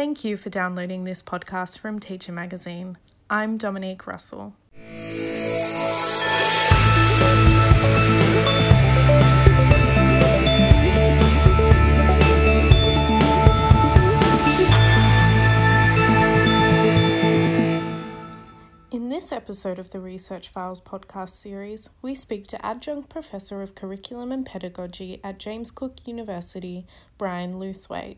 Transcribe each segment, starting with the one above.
Thank you for downloading this podcast from Teacher Magazine. I'm Dominique Russell. In this episode of the Research Files podcast series, we speak to Adjunct Professor of Curriculum and Pedagogy at James Cook University, Brian Lewthwaite.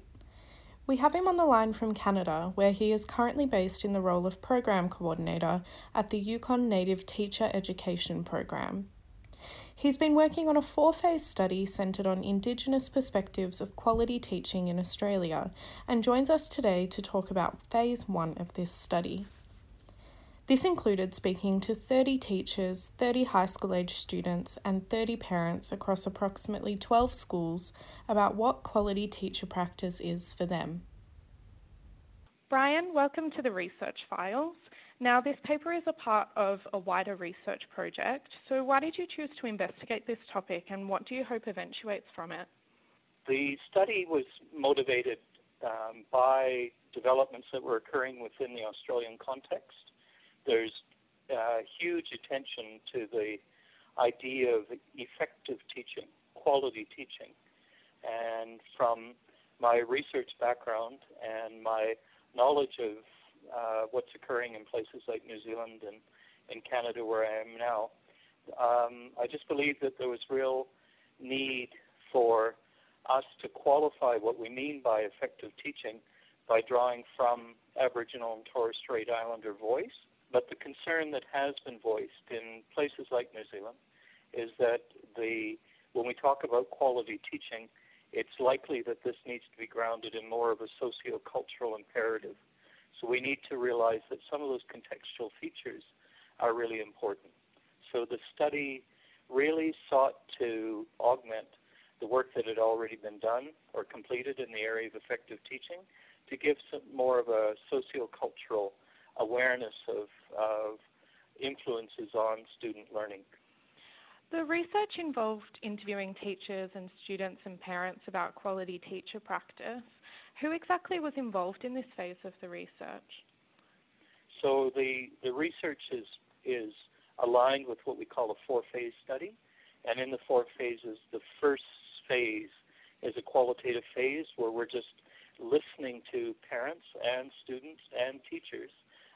We have him on the line from Canada, where he is currently based in the role of Program Coordinator at the Yukon Native Teacher Education Program. He's been working on a four phase study centred on Indigenous perspectives of quality teaching in Australia and joins us today to talk about phase one of this study. This included speaking to 30 teachers, 30 high school age students, and 30 parents across approximately 12 schools about what quality teacher practice is for them. Brian, welcome to the Research Files. Now, this paper is a part of a wider research project, so why did you choose to investigate this topic and what do you hope eventuates from it? The study was motivated um, by developments that were occurring within the Australian context there's uh, huge attention to the idea of effective teaching, quality teaching. And from my research background and my knowledge of uh, what's occurring in places like New Zealand and in Canada, where I am now, um, I just believe that there was real need for us to qualify what we mean by effective teaching by drawing from Aboriginal and Torres Strait Islander voice but the concern that has been voiced in places like New Zealand is that the when we talk about quality teaching, it's likely that this needs to be grounded in more of a socio-cultural imperative. So we need to realize that some of those contextual features are really important. So the study really sought to augment the work that had already been done or completed in the area of effective teaching to give some more of a socio-cultural awareness of, of influences on student learning. The research involved interviewing teachers and students and parents about quality teacher practice. Who exactly was involved in this phase of the research? So the, the research is, is aligned with what we call a four phase study. And in the four phases, the first phase is a qualitative phase where we're just listening to parents and students and teachers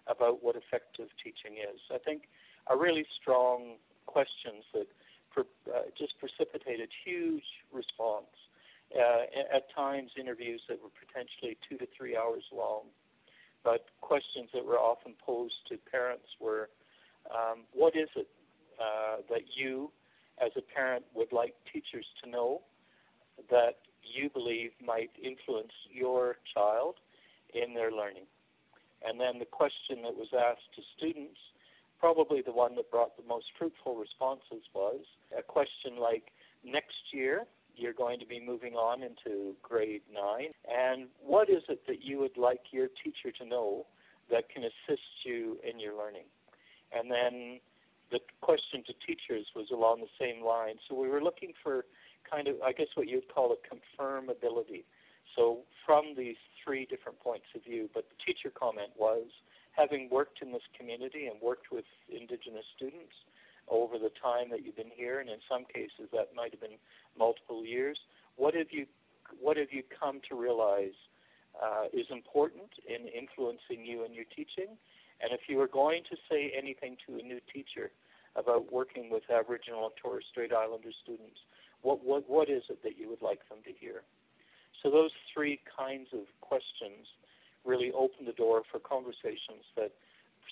about what effective teaching is. I think are really strong questions that per, uh, just precipitated huge response. Uh, at times, interviews that were potentially two to three hours long, but questions that were often posed to parents were, um, "What is it uh, that you, as a parent, would like teachers to know that you believe might influence your child in their learning?" And then the question that was asked to students, probably the one that brought the most fruitful responses, was a question like, next year you're going to be moving on into grade nine, and what is it that you would like your teacher to know that can assist you in your learning? And then the question to teachers was along the same line. So we were looking for kind of, I guess, what you'd call a confirmability. So from these three different points of view, but the teacher comment was having worked in this community and worked with Indigenous students over the time that you've been here, and in some cases that might have been multiple years. What have you what have you come to realize uh, is important in influencing you in your teaching? And if you were going to say anything to a new teacher about working with Aboriginal and Torres Strait Islander students, what what what is it that you would like them to hear? So those three kinds of questions really opened the door for conversations that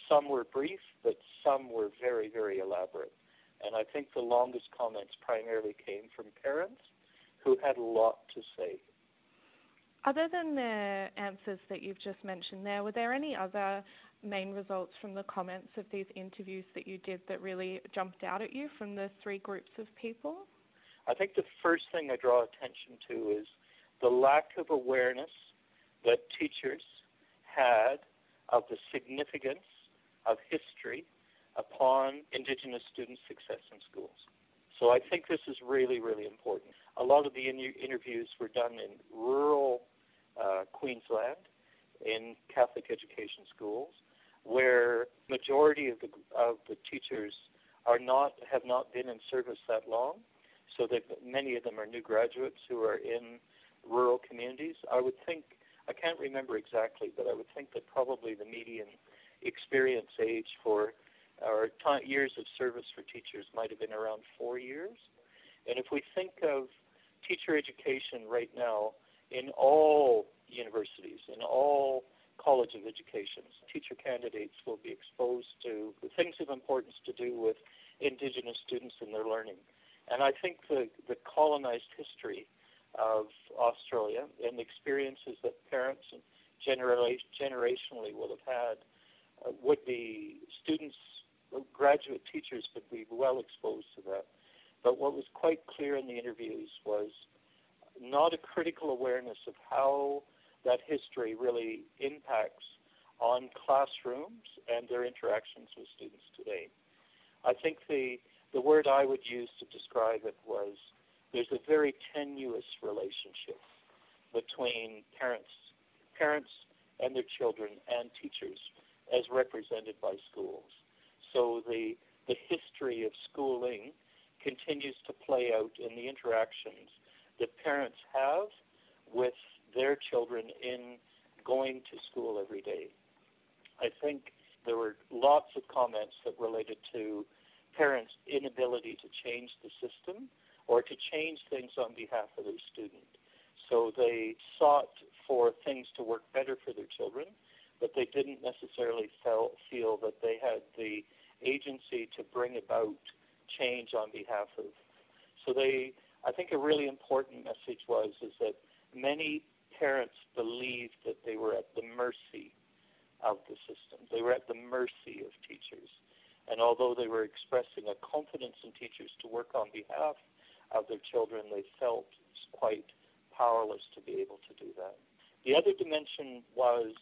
some were brief, but some were very, very elaborate. And I think the longest comments primarily came from parents who had a lot to say. Other than the answers that you've just mentioned there, were there any other main results from the comments of these interviews that you did that really jumped out at you from the three groups of people? I think the first thing I draw attention to is the lack of awareness that teachers had of the significance of history upon Indigenous students' success in schools. So I think this is really, really important. A lot of the in- interviews were done in rural uh, Queensland, in Catholic education schools where majority of the of the teachers are not have not been in service that long, so that many of them are new graduates who are in rural communities. I would think I can't remember exactly, but I would think that probably the median experience age for or t- years of service for teachers might have been around four years. And if we think of teacher education right now in all universities, in all college of education, teacher candidates will be exposed to things of importance to do with Indigenous students and their learning. And I think the, the colonized history of Australia and the experiences that parents and generationally will have had uh, would be students, graduate teachers would be well exposed to that. But what was quite clear in the interviews was not a critical awareness of how that history really impacts on classrooms and their interactions with students today. I think the the word I would use to describe it was there's a very tenuous relationship between parents parents and their children and teachers as represented by schools. So the the history of schooling continues to play out in the interactions that parents have with their children in going to school every day. I think there were lots of comments that related to parents' inability to change the system or to change things on behalf of their student. So they sought for things to work better for their children, but they didn't necessarily feel, feel that they had the agency to bring about change on behalf of. So they, I think, a really important message was is that many parents believed that they were at the mercy of the system. They were at the mercy of teachers. And although they were expressing a confidence in teachers to work on behalf their children, they felt quite powerless to be able to do that. The other dimension was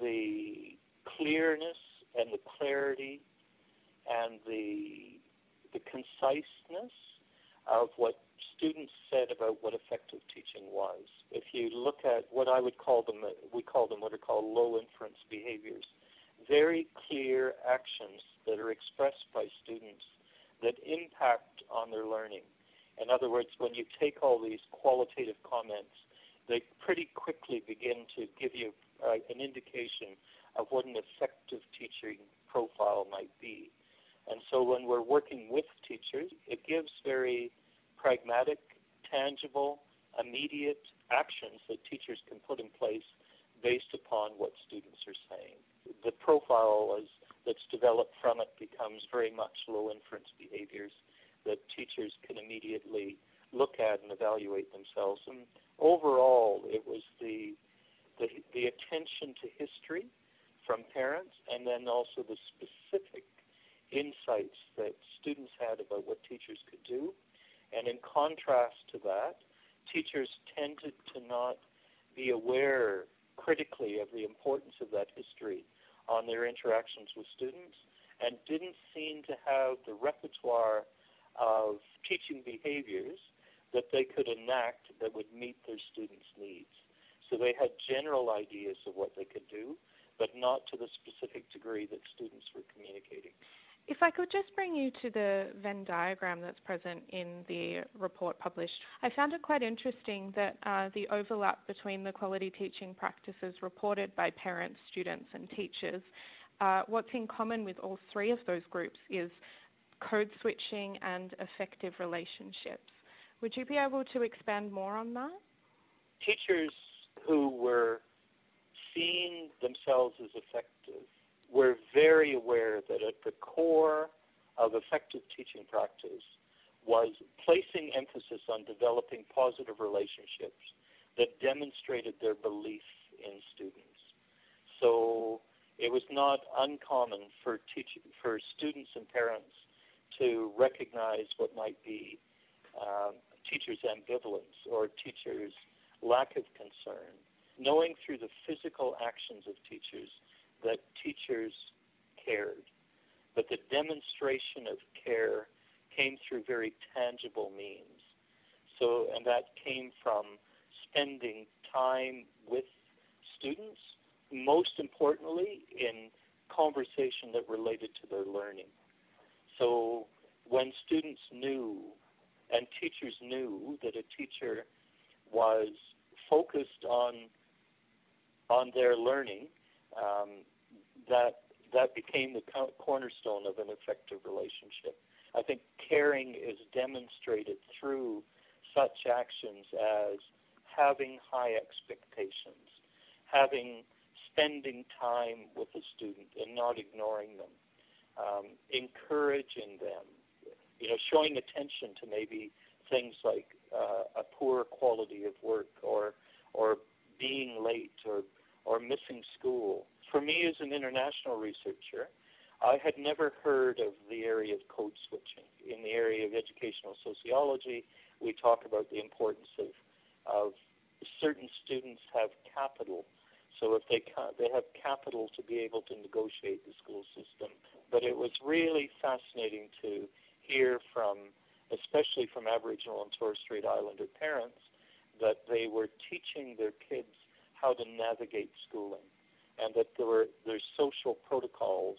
the clearness and the clarity and the the conciseness of what students said about what effective teaching was. If you look at what I would call them, we call them what are called low inference behaviors, very clear actions that are expressed by students that impact on their learning. In other words, when you take all these qualitative comments, they pretty quickly begin to give you uh, an indication of what an effective teaching profile might be. And so when we're working with teachers, it gives very pragmatic, tangible, immediate actions that teachers can put in place based upon what students are saying. The profile is, that's developed from it becomes very much low inference behaviors immediately look at and evaluate themselves. And overall, it was the the, the attention to history from parents, and then also the specific insights that students had about what teachers could do. And in contrast to that, teachers tended to not be aware critically of the importance of that history on their interactions with students and didn't seem to have the repertoire of teaching behaviors that they could enact that would meet their students' needs. So they had general ideas of what they could do, but not to the specific degree that students were communicating. If I could just bring you to the Venn diagram that's present in the report published, I found it quite interesting that uh, the overlap between the quality teaching practices reported by parents, students, and teachers, uh, what's in common with all three of those groups is code switching and effective relationships. Would you be able to expand more on that? Teachers who were seeing themselves as effective were very aware that at the core of effective teaching practice was placing emphasis on developing positive relationships that demonstrated their belief in students. So it was not uncommon for teach- for students and parents to recognize what might be um, teachers' ambivalence or teachers' lack of concern, knowing through the physical actions of teachers that teachers cared, but the demonstration of care came through very tangible means. So, and that came from spending time with students, most importantly, in conversation that related to their learning. So when students knew and teachers knew that a teacher was focused on on their learning, um, that that became the cornerstone of an effective relationship. I think caring is demonstrated through such actions as having high expectations, having spending time with a student and not ignoring them, um, encouraging them, you know, showing attention to maybe things like uh, a poor quality of work or or being late or or missing school. For me, as an international researcher, I had never heard of the area of code switching. In the area of educational sociology, we talk about the importance of of certain students have capital. So if they ca- they have capital to be able to negotiate the school system. But it was really fascinating to hear from, especially from Aboriginal and Torres Strait Islander parents, that they were teaching their kids how to navigate schooling, and that there were there's social protocols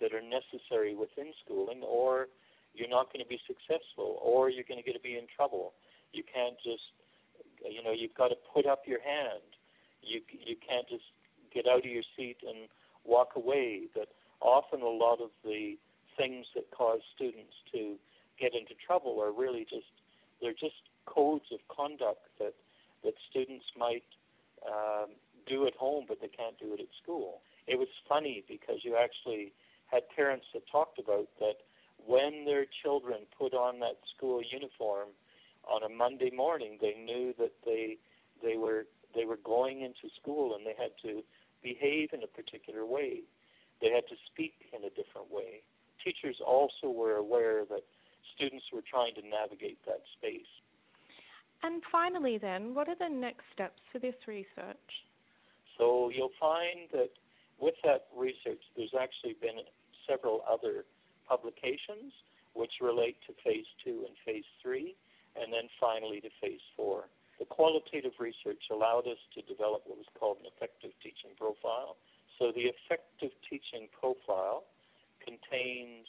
that are necessary within schooling, or you're not going to be successful, or you're going to get to be in trouble. You can't just you know, you've got to put up your hand. You you can't just get out of your seat and walk away. That often a lot of the things that cause students to get into trouble are really just they're just codes of conduct that that students might um, do at home, but they can't do it at school. It was funny because you actually had parents that talked about that when their children put on that school uniform on a Monday morning, they knew that they they were they were going into school and they had to behave in a particular way. They had to speak in a different way. Teachers also were aware that students were trying to navigate that space. And finally, then, what are the next steps for this research? So you'll find that with that research, there's actually been several other publications which relate to phase two and phase three and then finally to phase four. The qualitative research allowed us to develop what was called an effective teaching profile. So the effective teaching profile contains,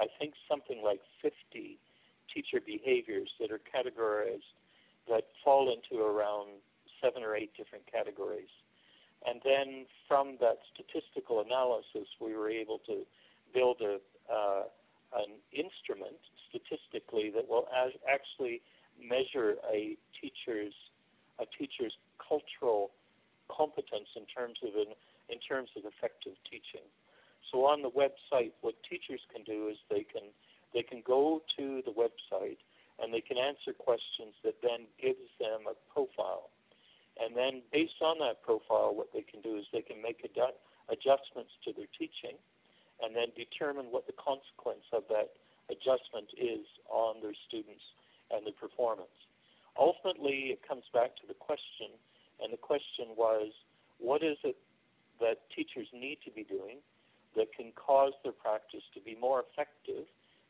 I think, something like 50 teacher behaviors that are categorized that fall into around seven or eight different categories. And then from that statistical analysis, we were able to build a, uh, an instrument statistically that will actually measure a teacher's a teacher's cultural competence in terms of an, in terms of effective teaching. So on the website, what teachers can do is they can they can go to the website and they can answer questions that then gives them a profile. And then based on that profile, what they can do is they can make adu- adjustments to their teaching and then determine what the consequence of that adjustment is on their students and the performance. Ultimately, it comes back to the question, and the question was, what is it that teachers need to be doing that can cause their practice to be more effective,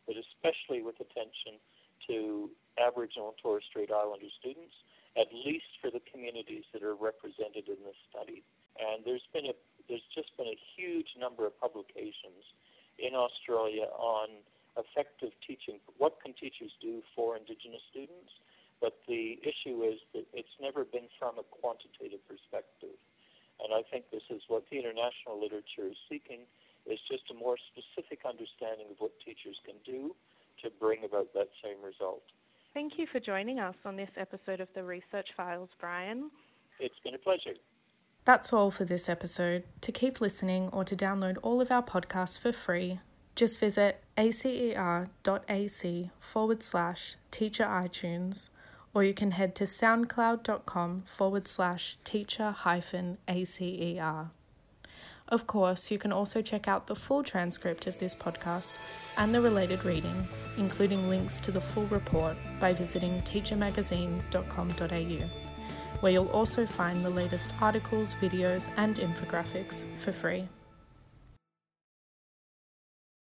but especially with attention to Aboriginal and Torres Strait Islander students, at least for the communities that are represented in this study. And there's been a there's just been a huge number of publications in Australia on effective teaching. What can teachers do for Indigenous students? But the issue is that it's never been from a quantitative perspective. And I think this is what the international literature is seeking, is just a more specific understanding of what teachers can do to bring about that same result. Thank you for joining us on this episode of the Research Files, Brian. It's been a pleasure. That's all for this episode. To keep listening or to download all of our podcasts for free, just visit acer.ac forward slash teacher iTunes, or you can head to soundcloud.com forward slash teacher hyphen ACER. Of course, you can also check out the full transcript of this podcast and the related reading, including links to the full report, by visiting teachermagazine.com.au, where you'll also find the latest articles, videos, and infographics for free.